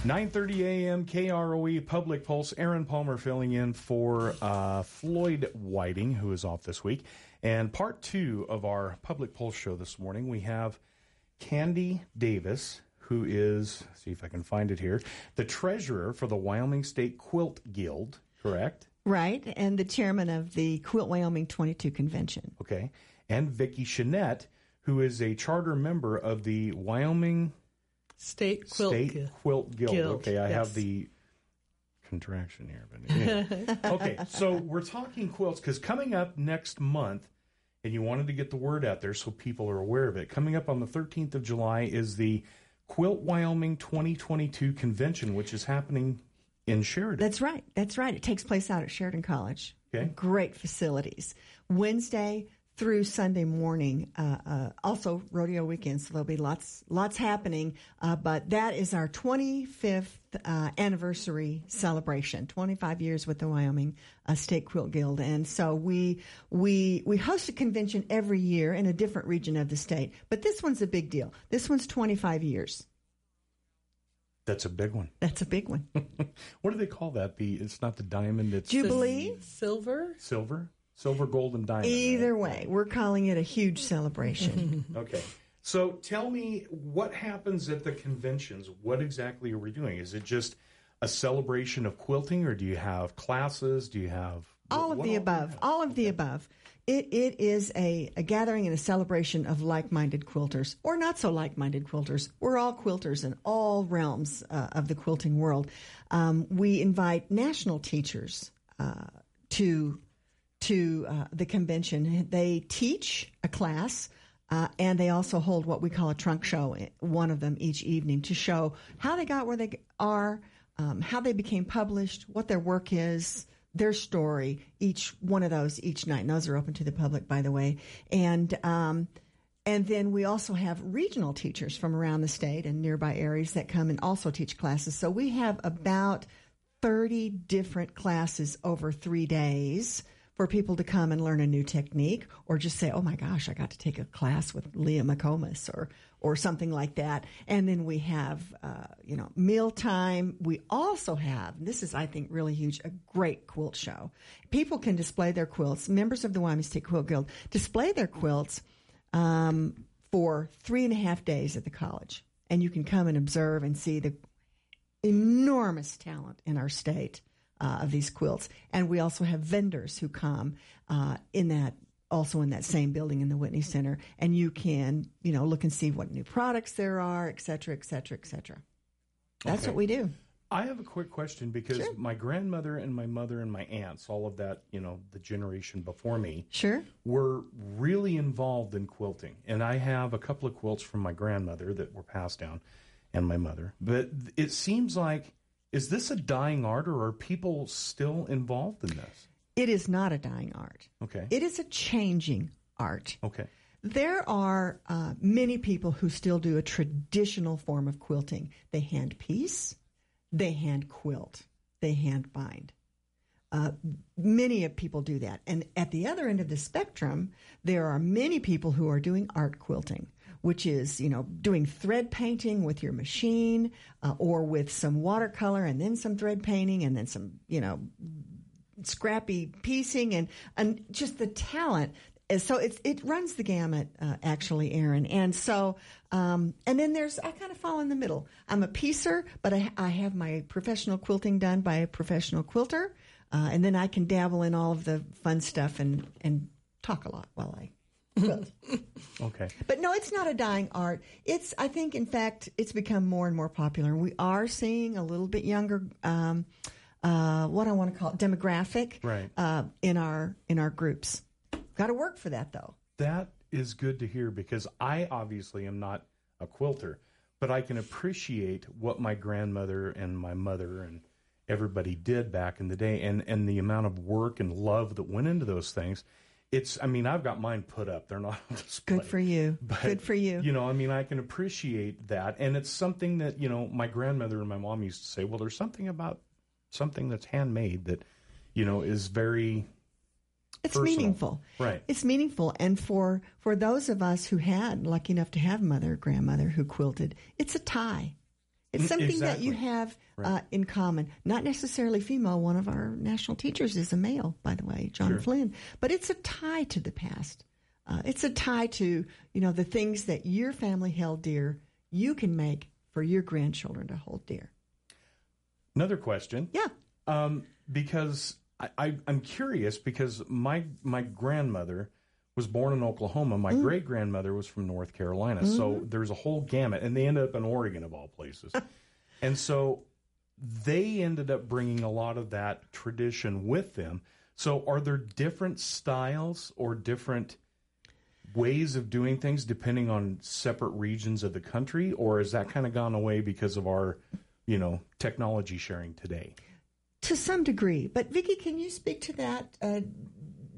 9:30 a.m. KROE Public Pulse. Aaron Palmer filling in for uh, Floyd Whiting, who is off this week. And part two of our Public Pulse show this morning, we have Candy Davis, who is see if I can find it here, the treasurer for the Wyoming State Quilt Guild. Correct? Right, and the chairman of the Quilt Wyoming 22 convention. Okay. And Vicki Chanette, who is a charter member of the Wyoming State Quilt State Guild. Quilt Guild. Guild, Okay, I yes. have the contraction here, but (laughs) anyway. okay. So we're talking quilts because coming up next month, and you wanted to get the word out there so people are aware of it. Coming up on the 13th of July is the Quilt Wyoming 2022 convention, which is happening in Sheridan. That's right. That's right. It takes place out at Sheridan College. Okay. Great facilities. Wednesday through Sunday morning. Uh, uh, also rodeo weekend, so there'll be lots lots happening. Uh, but that is our 25th uh, anniversary celebration. 25 years with the Wyoming uh, State Quilt Guild, and so we we we host a convention every year in a different region of the state. But this one's a big deal. This one's 25 years. That's a big one. That's a big one. (laughs) what do they call that? The it's not the diamond. It's Jubilee? Silver? silver, silver, gold, and diamond. Either way, we're calling it a huge celebration. (laughs) okay. So tell me what happens at the conventions. What exactly are we doing? Is it just a celebration of quilting, or do you have classes? Do you have all of the all- above all of the above it, it is a, a gathering and a celebration of like-minded quilters or not so like-minded quilters we're all quilters in all realms uh, of the quilting world um, we invite national teachers uh, to to uh, the convention they teach a class uh, and they also hold what we call a trunk show, one of them each evening, to show how they got where they are, um, how they became published, what their work is, their story. Each one of those each night. And those are open to the public, by the way. And um, and then we also have regional teachers from around the state and nearby areas that come and also teach classes. So we have about 30 different classes over three days for people to come and learn a new technique or just say, oh my gosh, I got to take a class with Lea McComas or, or something like that. And then we have, uh, you know, mealtime. We also have, this is, I think, really huge, a great quilt show. People can display their quilts. Members of the Wyoming State Quilt Guild display their quilts um, for three and a half days at the college. And you can come and observe and see the enormous talent in our state uh, of these quilts. And we also have vendors who come uh, in that also in that same building in the Whitney Center, and you can you know look and see what new products there are, et cetera, et cetera, et cetera. That's Okay. what we do. I have a quick question because Sure. my grandmother and my mother and my aunts, all of that, you know, the generation before me, Sure. were really involved in quilting. And I have a couple of quilts from my grandmother that were passed down and my mother. But it seems like, is this a dying art or are people still involved in this? It is not a dying art. Okay. It is a changing art. Okay. There are uh, many people who still do a traditional form of quilting. They hand piece, they hand quilt, they hand bind. Uh, many of people do that. And at the other end of the spectrum, there are many people who are doing art quilting, which is, you know, doing thread painting with your machine uh, or with some watercolor and then some thread painting and then some, you know, scrappy piecing and, and just the talent. So it's, it runs the gamut, uh, actually, Aaron. And so, um, and then there's, I kind of fall in the middle. I'm a piecer, but I, I have my professional quilting done by a professional quilter. Uh, and then I can dabble in all of the fun stuff and, and talk a lot while I. (laughs) Okay. But no, it's not a dying art. It's, I think, in fact, it's become more and more popular. We are seeing a little bit younger, um, uh, what I want to call it, demographic, Right. uh, in our in our groups. Got to work for that, though. That is good to hear because I obviously am not a quilter, but I can appreciate what my grandmother and my mother and everybody did back in the day and, and the amount of work and love that went into those things. It's, I mean, I've got mine put up. They're not on (laughs) display. Good for you. But, Good for you. You know, I mean, I can appreciate that. And it's something that, you know, my grandmother and my mom used to say, well, there's something about something that's handmade that, you know, is very. It's personal. meaningful. Right. It's meaningful, and for for those of us who had lucky enough to have mother or grandmother who quilted, it's a tie. It's something that you exactly. have uh, in common. Not necessarily female. One of our national teachers is a male, by the way, John Sure. Flynn. But it's a tie to the past. Uh, it's a tie to you know the things that your family held dear. You can make for your grandchildren to hold dear. Another question. Yeah. Um, because I, I, I'm curious because my my grandmother was born in Oklahoma. My Mm. great grandmother was from North Carolina. So Mhm. there's a whole gamut, and they ended up in Oregon of all places. (laughs) and so they ended up bringing a lot of that tradition with them. So are there different styles or different ways of doing things depending on separate regions of the country, or has that kind of gone away because of our, you know, technology sharing today? To some degree. But Vicki, can you speak to that uh,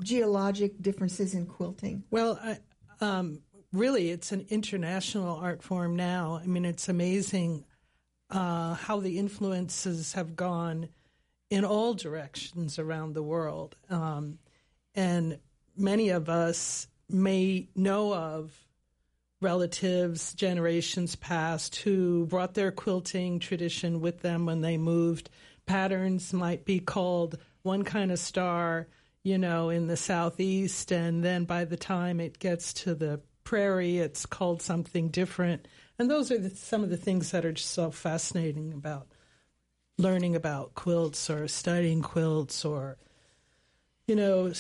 geologic differences in quilting? Well, I, um, really, it's an international art form now. I mean, it's amazing uh, how the influences have gone in all directions around the world. Um, and many of us may know of relatives, generations past, who brought their quilting tradition with them when they moved. Patterns might be called one kind of star, you know, in the southeast, and then by the time it gets to the Prairie, it's called something different. And those are the, some of the things that are just so fascinating about learning about quilts or studying quilts or, you know,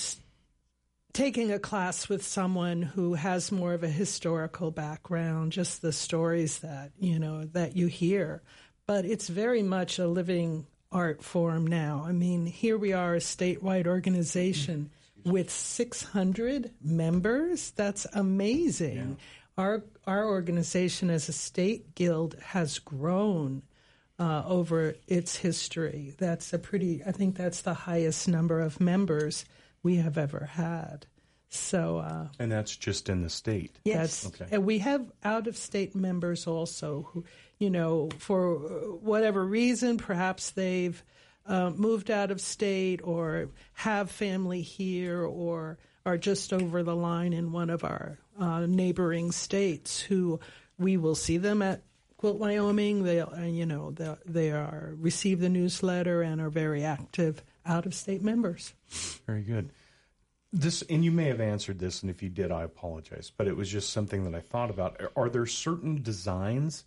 taking a class with someone who has more of a historical background, just the stories that, you know, that you hear. But it's very much a living art form now. I mean, here we are, a statewide organization with 600 members. That's amazing. Our our organization as a state guild has grown uh, over its history. That's a pretty. I think that's the highest number of members we have ever had. So. Uh, And that's just in the state. Yes. Okay. And we have out of state members also who, you know, for whatever reason, perhaps they've uh, moved out of state or have family here or are just over the line in one of our uh, neighboring states who we will see them at Quilt Wyoming. They, uh, you know, they, they are receive the newsletter and are very active out of state members. Very good. This, and you may have answered this, and if you did, I apologize. But it was just something that I thought about. Are- there certain designs,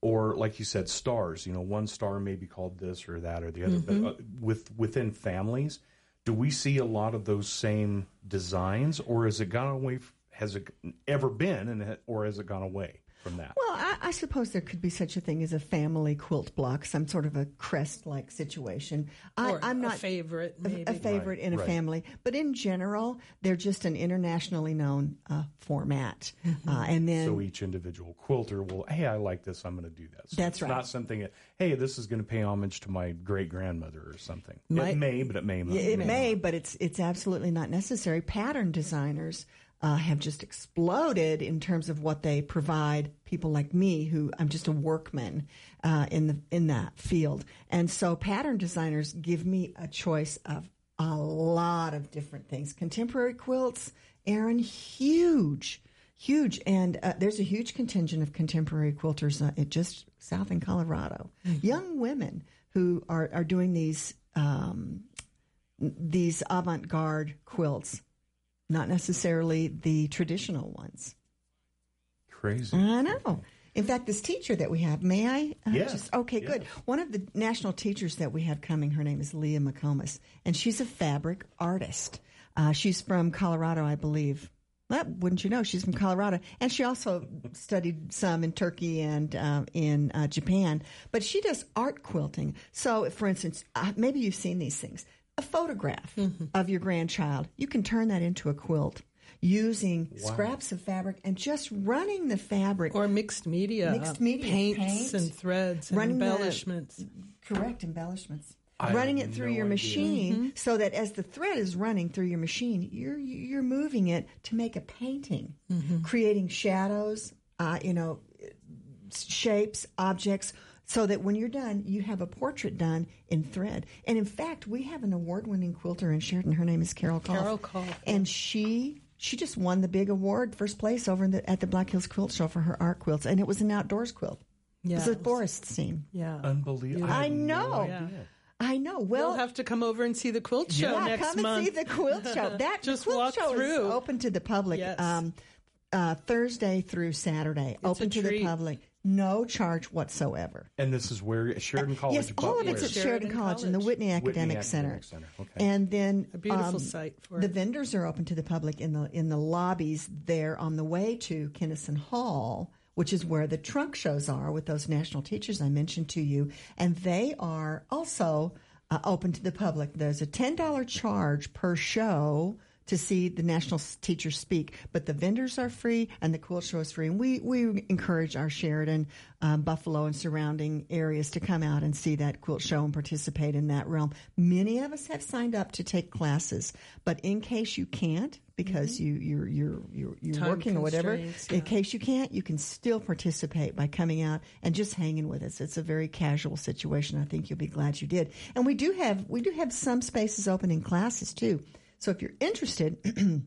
or like you said, stars? You know, one star may be called this or that or the other. Mhm. But uh, with within families, do we see a lot of those same designs, or has it gone away? Has it ever been, and or has it gone away from that? Well, I, I suppose there could be such a thing as a family quilt block, some sort of a crest-like situation. I, Or I'm a favorite, a- maybe. a, favorite Right, in a right. family, but in general, they're just an internationally known uh, format. Mm-hmm. Uh, and then so each individual quilter will, hey, I like this, I'm going to do that. So That's it's right. Not something that, hey, this is going to pay homage to my great grandmother or something. Might- it may, but it may not. It may, but it's it's absolutely not necessary. Pattern designers uh, have just exploded in terms of what they provide people like me, who I'm just a workman uh, in the in that field, and so pattern designers give me a choice of a lot of different things. Contemporary quilts, Aaron, huge. Huge, and uh, there's a huge contingent of contemporary quilters uh, it just south in Colorado. Young women who are, are doing these um, these avant-garde quilts, not necessarily the traditional ones. Crazy. I know. In fact, this teacher that we have, may I? uh, Yeah. Just, okay, Yeah. good. One of the national teachers that we have coming, her name is Lea McComas, and she's a fabric artist. Uh, she's from Colorado, I believe. Well, wouldn't you know? She's from Colorado, and she also studied some in Turkey and uh, in uh, Japan. But she does art quilting. So, for instance, uh, maybe you've seen these things. A photograph of your grandchild, you can turn that into a quilt using Wow. scraps of fabric and just running the fabric or mixed media, mixed media, paints paint, and threads and running the- embellishments. correct embellishments. I running it through no your idea. machine Mm-hmm. so that as the thread is running through your machine, you're you're moving it to make a painting, Mm-hmm. creating shadows, uh, you know, shapes, objects, so that when you're done, you have a portrait done in thread. And in fact, we have an award-winning quilter in Sheridan. Her name is Carol Koff. Carol Koff, and she. She just won the big award, first place over in the, at the Black Hills Quilt Show for her art quilts, and it was an outdoors quilt. Yeah, it was a forest scene. Yeah, Unbelievable. I know. Yeah. I know. Well, You'll have to come over and see the quilt show yeah, next come month. and see the quilt show. (laughs) That Just quilt walk show through. is open to the public. Yes. Um, uh, Thursday through Saturday, open a to the public. No charge whatsoever. And this is where Sheridan College. yes, all of it's at Sheridan, College, in the Whitney Academic Center. Academic Center. Okay. And then A beautiful um, site for the it. vendors are open to the public in the in the lobbies there on the way to Kinnison Hall, which is where the trunk shows are with those national teachers I mentioned to you, and they are also uh, open to the public. There's a ten dollar charge per show to see the national teachers speak, but the vendors are free and the quilt show is free. And we we encourage our Sheridan, um, Buffalo, and surrounding areas to come out and see that quilt show and participate in that realm. Many of us have signed up to take classes, but in case you can't because you you're you're you're, you're working or whatever, constraints, in case you can't, you can still participate by coming out and just hanging with us. It's a very casual situation. I think you'll be glad you did. And we do have we do have some spaces open in classes too. So if you're interested, (clears throat)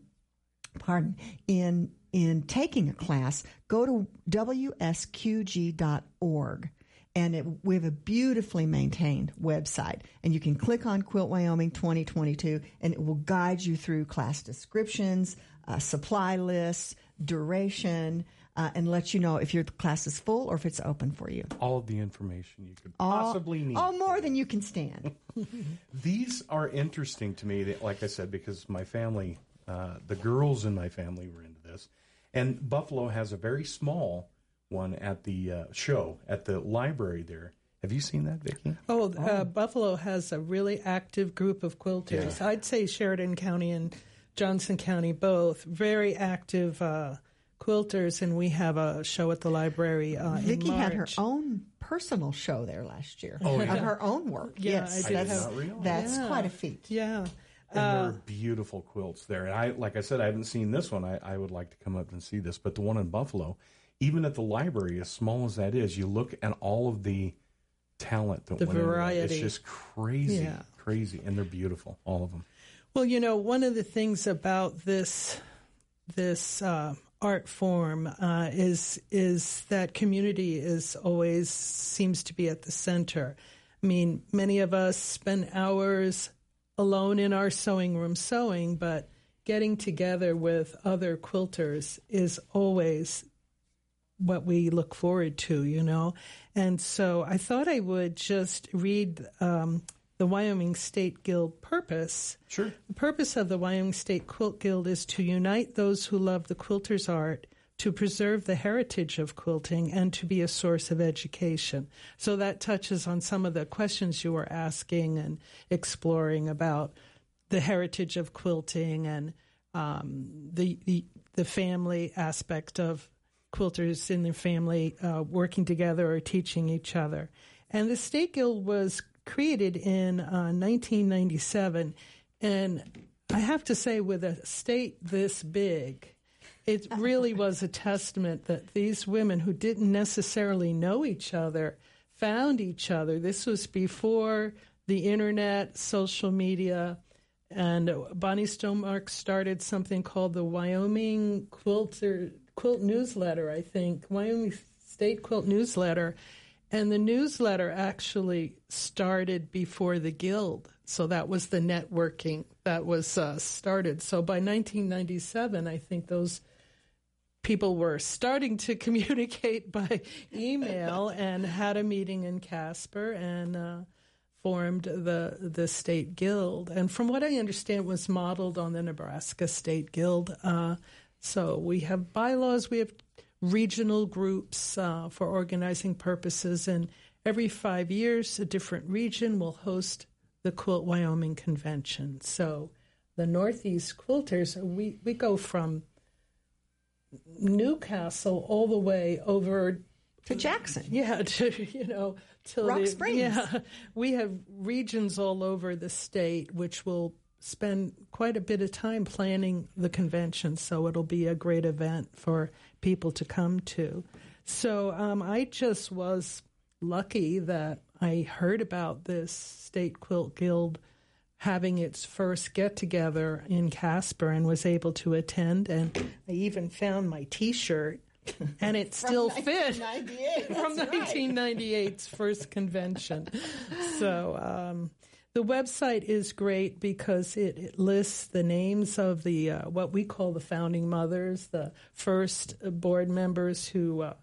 pardon, in in taking a class, go to wsqg.org and it, we have a beautifully maintained website. And you can click on Quilt Wyoming 2022, and it will guide you through class descriptions, uh, supply lists, duration, uh, and let you know if your class is full or if it's open for you. All of the information you could All- possibly need. Oh, more than you can stand. (laughs) These are interesting to me, like I said, because my family, uh, the girls in my family were into this. And Buffalo has a very small one at the uh, show, at the library there. Have you seen that, Vicki? Oh, uh, Buffalo has a really active group of quilters. Yeah. I'd say Sheridan County and Johnson County both very active uh, quilters, and we have a show at the library uh, in Vicki had her own personal show there last year Oh, yeah? of her own work. Yeah, yes, I did that's, have- I did not that's Yeah. quite a feat. Yeah. And Uh, there are beautiful quilts there. And I, like I said, I haven't seen this one. I, I would like to come up and see this. But the one in Buffalo, even at the library, as small as that is, you look at all of the talent that The went into that. variety. It's just crazy, Yeah. crazy, and they're beautiful, all of them. Well, you know, one of the things about this this uh, art form uh, is is that community is always seems to be at the center. I mean, many of us spend hours alone in our sewing room sewing, but getting together with other quilters is always what we look forward to, you know. And so I thought I would just read um, the Wyoming State Guild purpose. Sure. The purpose of the Wyoming State Quilt Guild is to unite those who love the quilter's art, to preserve the heritage of quilting, and to be a source of education. So that touches on some of the questions you were asking and exploring about the heritage of quilting and um, the, the the family aspect of quilters in their family uh, working together or teaching each other. And the State Guild was created in uh, 1997, and I have to say, with a state this big, it really (laughs) was a testament that these women who didn't necessarily know each other found each other. This was before the internet, social media, and Bonnie Stonemark started something called the Wyoming Quilter Quilt Newsletter, I think, Wyoming State Quilt Newsletter. And the newsletter actually started before the guild. So that was the networking that was uh, started. So by 1997, I think those people were starting to (laughs) communicate by email and had a meeting in Casper and uh, formed the the state guild. And from what I understand, was modeled on the Nebraska State Guild. Uh, so we have bylaws, we have regional groups uh, for organizing purposes, and every five years, a different region will host the Quilt Wyoming Convention. So the Northeast Quilters, we, we go from Newcastle all the way over to Jackson. Yeah, (laughs) to you know, till Rock the, Springs. Yeah, we have regions all over the state which will spend quite a bit of time planning the convention. So it'll be a great event for people to come to. So um, I just was lucky that I heard about this state quilt guild having its first get together in Casper and was able to attend. And I even found my T-shirt, (laughs) and it still fit (laughs) from That's right. 1998's first convention. So um, the website is great because it, it lists the names of the uh, what we call the founding mothers, the first board members who. Uh,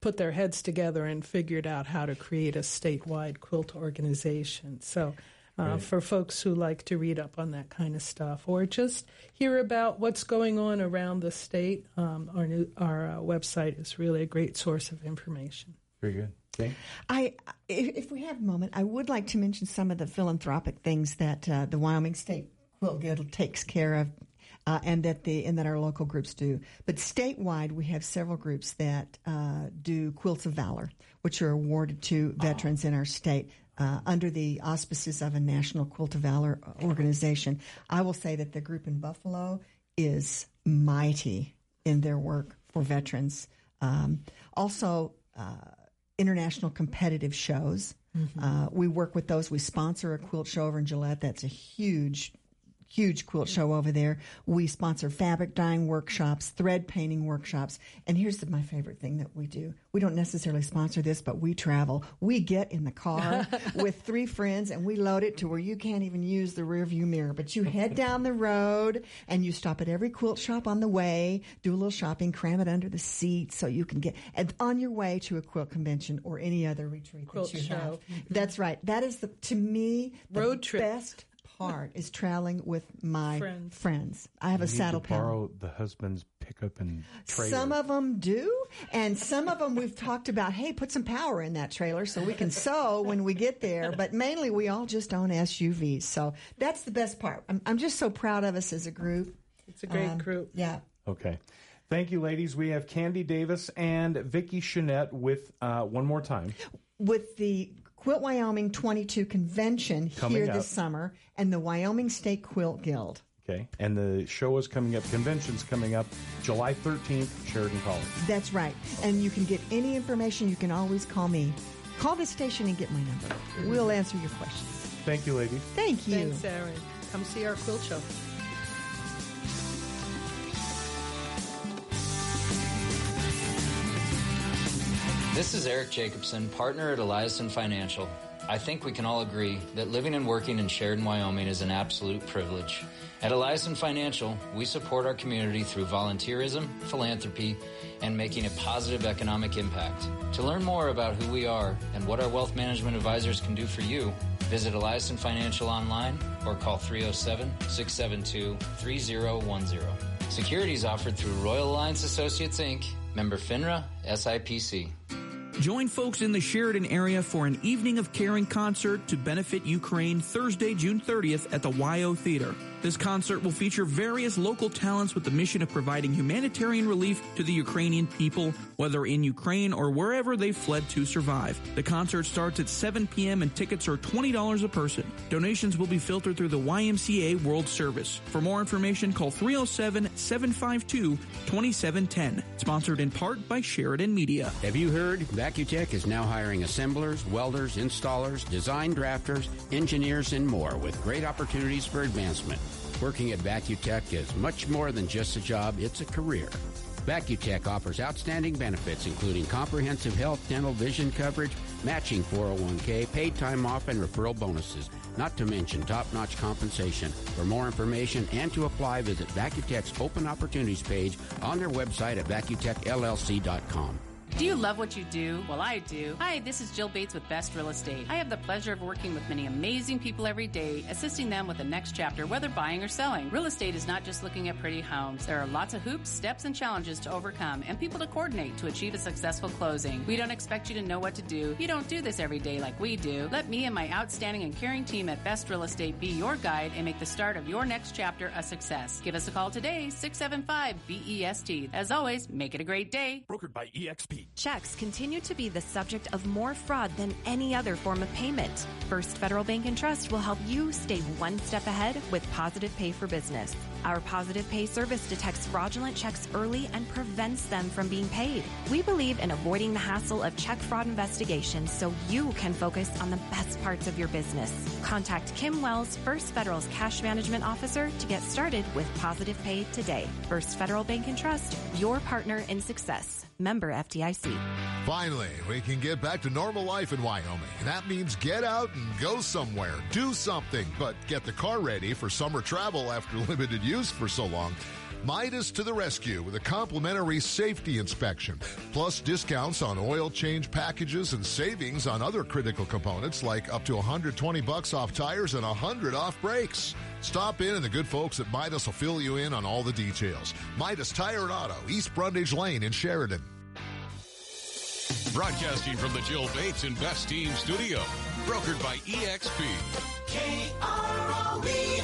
put their heads together and figured out how to create a statewide quilt organization. So, uh, Right. for folks who like to read up on that kind of stuff or just hear about what's going on around the state, um, our new, our uh, website is really a great source of information. Very good. Okay. I, if, we have a moment, I would like to mention some of the philanthropic things that uh, the Wyoming State Quilt Guild takes care of, uh, and that the and that our local groups do. But statewide, we have several groups that uh, do quilts of valor, which are awarded to veterans in our state. Uh, under the auspices of a national quilt of valor organization, I will say that the group in Buffalo is mighty in their work for veterans. Um, also, uh, international competitive shows. Mm-hmm. Uh, we work with those. We sponsor a quilt show over in Gillette. That's a huge, huge quilt show over there. We sponsor fabric dyeing workshops, thread painting workshops. And here's the, my favorite thing that we do. We don't necessarily sponsor this, but we travel. We get in the car (laughs) with three friends and we load it to where you can't even use the rear view mirror, but you head down the road and you stop at every quilt shop on the way, do a little shopping, cram it under the seat so you can get and on your way to a quilt convention or any other retreat Quilt that you show. have. That's right. That is the to me the Road trip. best part is traveling with my Friends. friends. I have You a need saddle to panel. borrow the husband's pickup and trailer. Some of them do, and some of them we've talked about. Hey, put some power in that trailer so we can sew when we get there. (laughs) But mainly, we all just own SUVs, so that's the best part. I'm, I'm just so proud of us as a group. It's a great Um, group. Yeah. Okay. Thank you, ladies. We have Candy Davis and Vicki Chanette with uh, one more time. with the Quilt Wyoming 22 convention Coming here up. this summer and the Wyoming State Quilt Guild. Okay. And the show is coming up, convention's coming up July 13th, Sheridan College. That's right. And you can get any information. You can always call me. Call this station and get my number. We'll answer your questions. Thank you, ladies. Thank you. Thanks, Aaron. Come see our quilt show. This is Eric Jacobson, partner at Eliason Financial. I think we can all agree that living and working in Sheridan, Wyoming is an absolute privilege. At Eliason Financial, we support our community through volunteerism, philanthropy, and making a positive economic impact. To learn more about who we are and what our wealth management advisors can do for you, visit Eliason Financial online or call 307 672 3010. Securities offered through Royal Alliance Associates Inc., member FINRA, SIPC. Join folks in the Sheridan area for an Evening of Caring concert to benefit Ukraine Thursday, June 30th at the WYO Theater. This concert will feature various local talents with the mission of providing humanitarian relief to the Ukrainian people, whether in Ukraine or wherever they fled to survive. The concert starts at 7 p.m. and tickets are $20 a person. Donations will be filtered through the YMCA World Service. For more information, call 307 752 2710. Sponsored in part by Sheridan Media. Have you heard? VacuTech is now hiring assemblers, welders, installers, design drafters, engineers, and more with great opportunities for advancement. Working at VacuTech is much more than just a job, it's a career. VacuTech offers outstanding benefits including comprehensive health, dental, vision coverage, matching 401k, paid time off, and referral bonuses, not to mention top-notch compensation. For more information and to apply, visit VacuTech's open opportunities page on their website at vacutechllc.com. Do you love what you do? Well, I do. Hi, this is Jill Bates with Best Real Estate. I have the pleasure of working with many amazing people every day, assisting them with the next chapter, whether buying or selling. Real estate is not just looking at pretty homes. There are lots of hoops, steps, and challenges to overcome, and people to coordinate to achieve a successful closing. We don't expect you to know what to do. You don't do this every day like we do. Let me and my outstanding and caring team at Best Real Estate be your guide and make the start of your next chapter a success. Give us a call today, 675 BEST. As always, make it a great day. Brokered by EXP. Checks continue to be the subject of more fraud than any other form of payment. First Federal Bank and Trust will help you stay one step ahead with Positive Pay for Business. Our Positive Pay service detects fraudulent checks early and prevents them from being paid. We believe in avoiding the hassle of check fraud investigations so you can focus on the best parts of your business. Contact Kim Wells, First Federal's Cash Management Officer, to get started with Positive Pay today. First Federal Bank and Trust, your partner in success. Member FDIC. Finally, we can get back to normal life in Wyoming. That means get out and go somewhere, do something, but get the car ready for summer travel after (laughs) limited use for so long. Midas to the rescue with a complimentary safety inspection, plus discounts on oil change packages and savings on other critical components like up to 120 bucks off tires and 100 off brakes. Stop in and the good folks at Midas will fill you in on all the details. Midas Tire and Auto, East Brundage Lane in Sheridan. Broadcasting from the Jill Bates and Best Team Studio. Brokered by EXP. K-R-O-E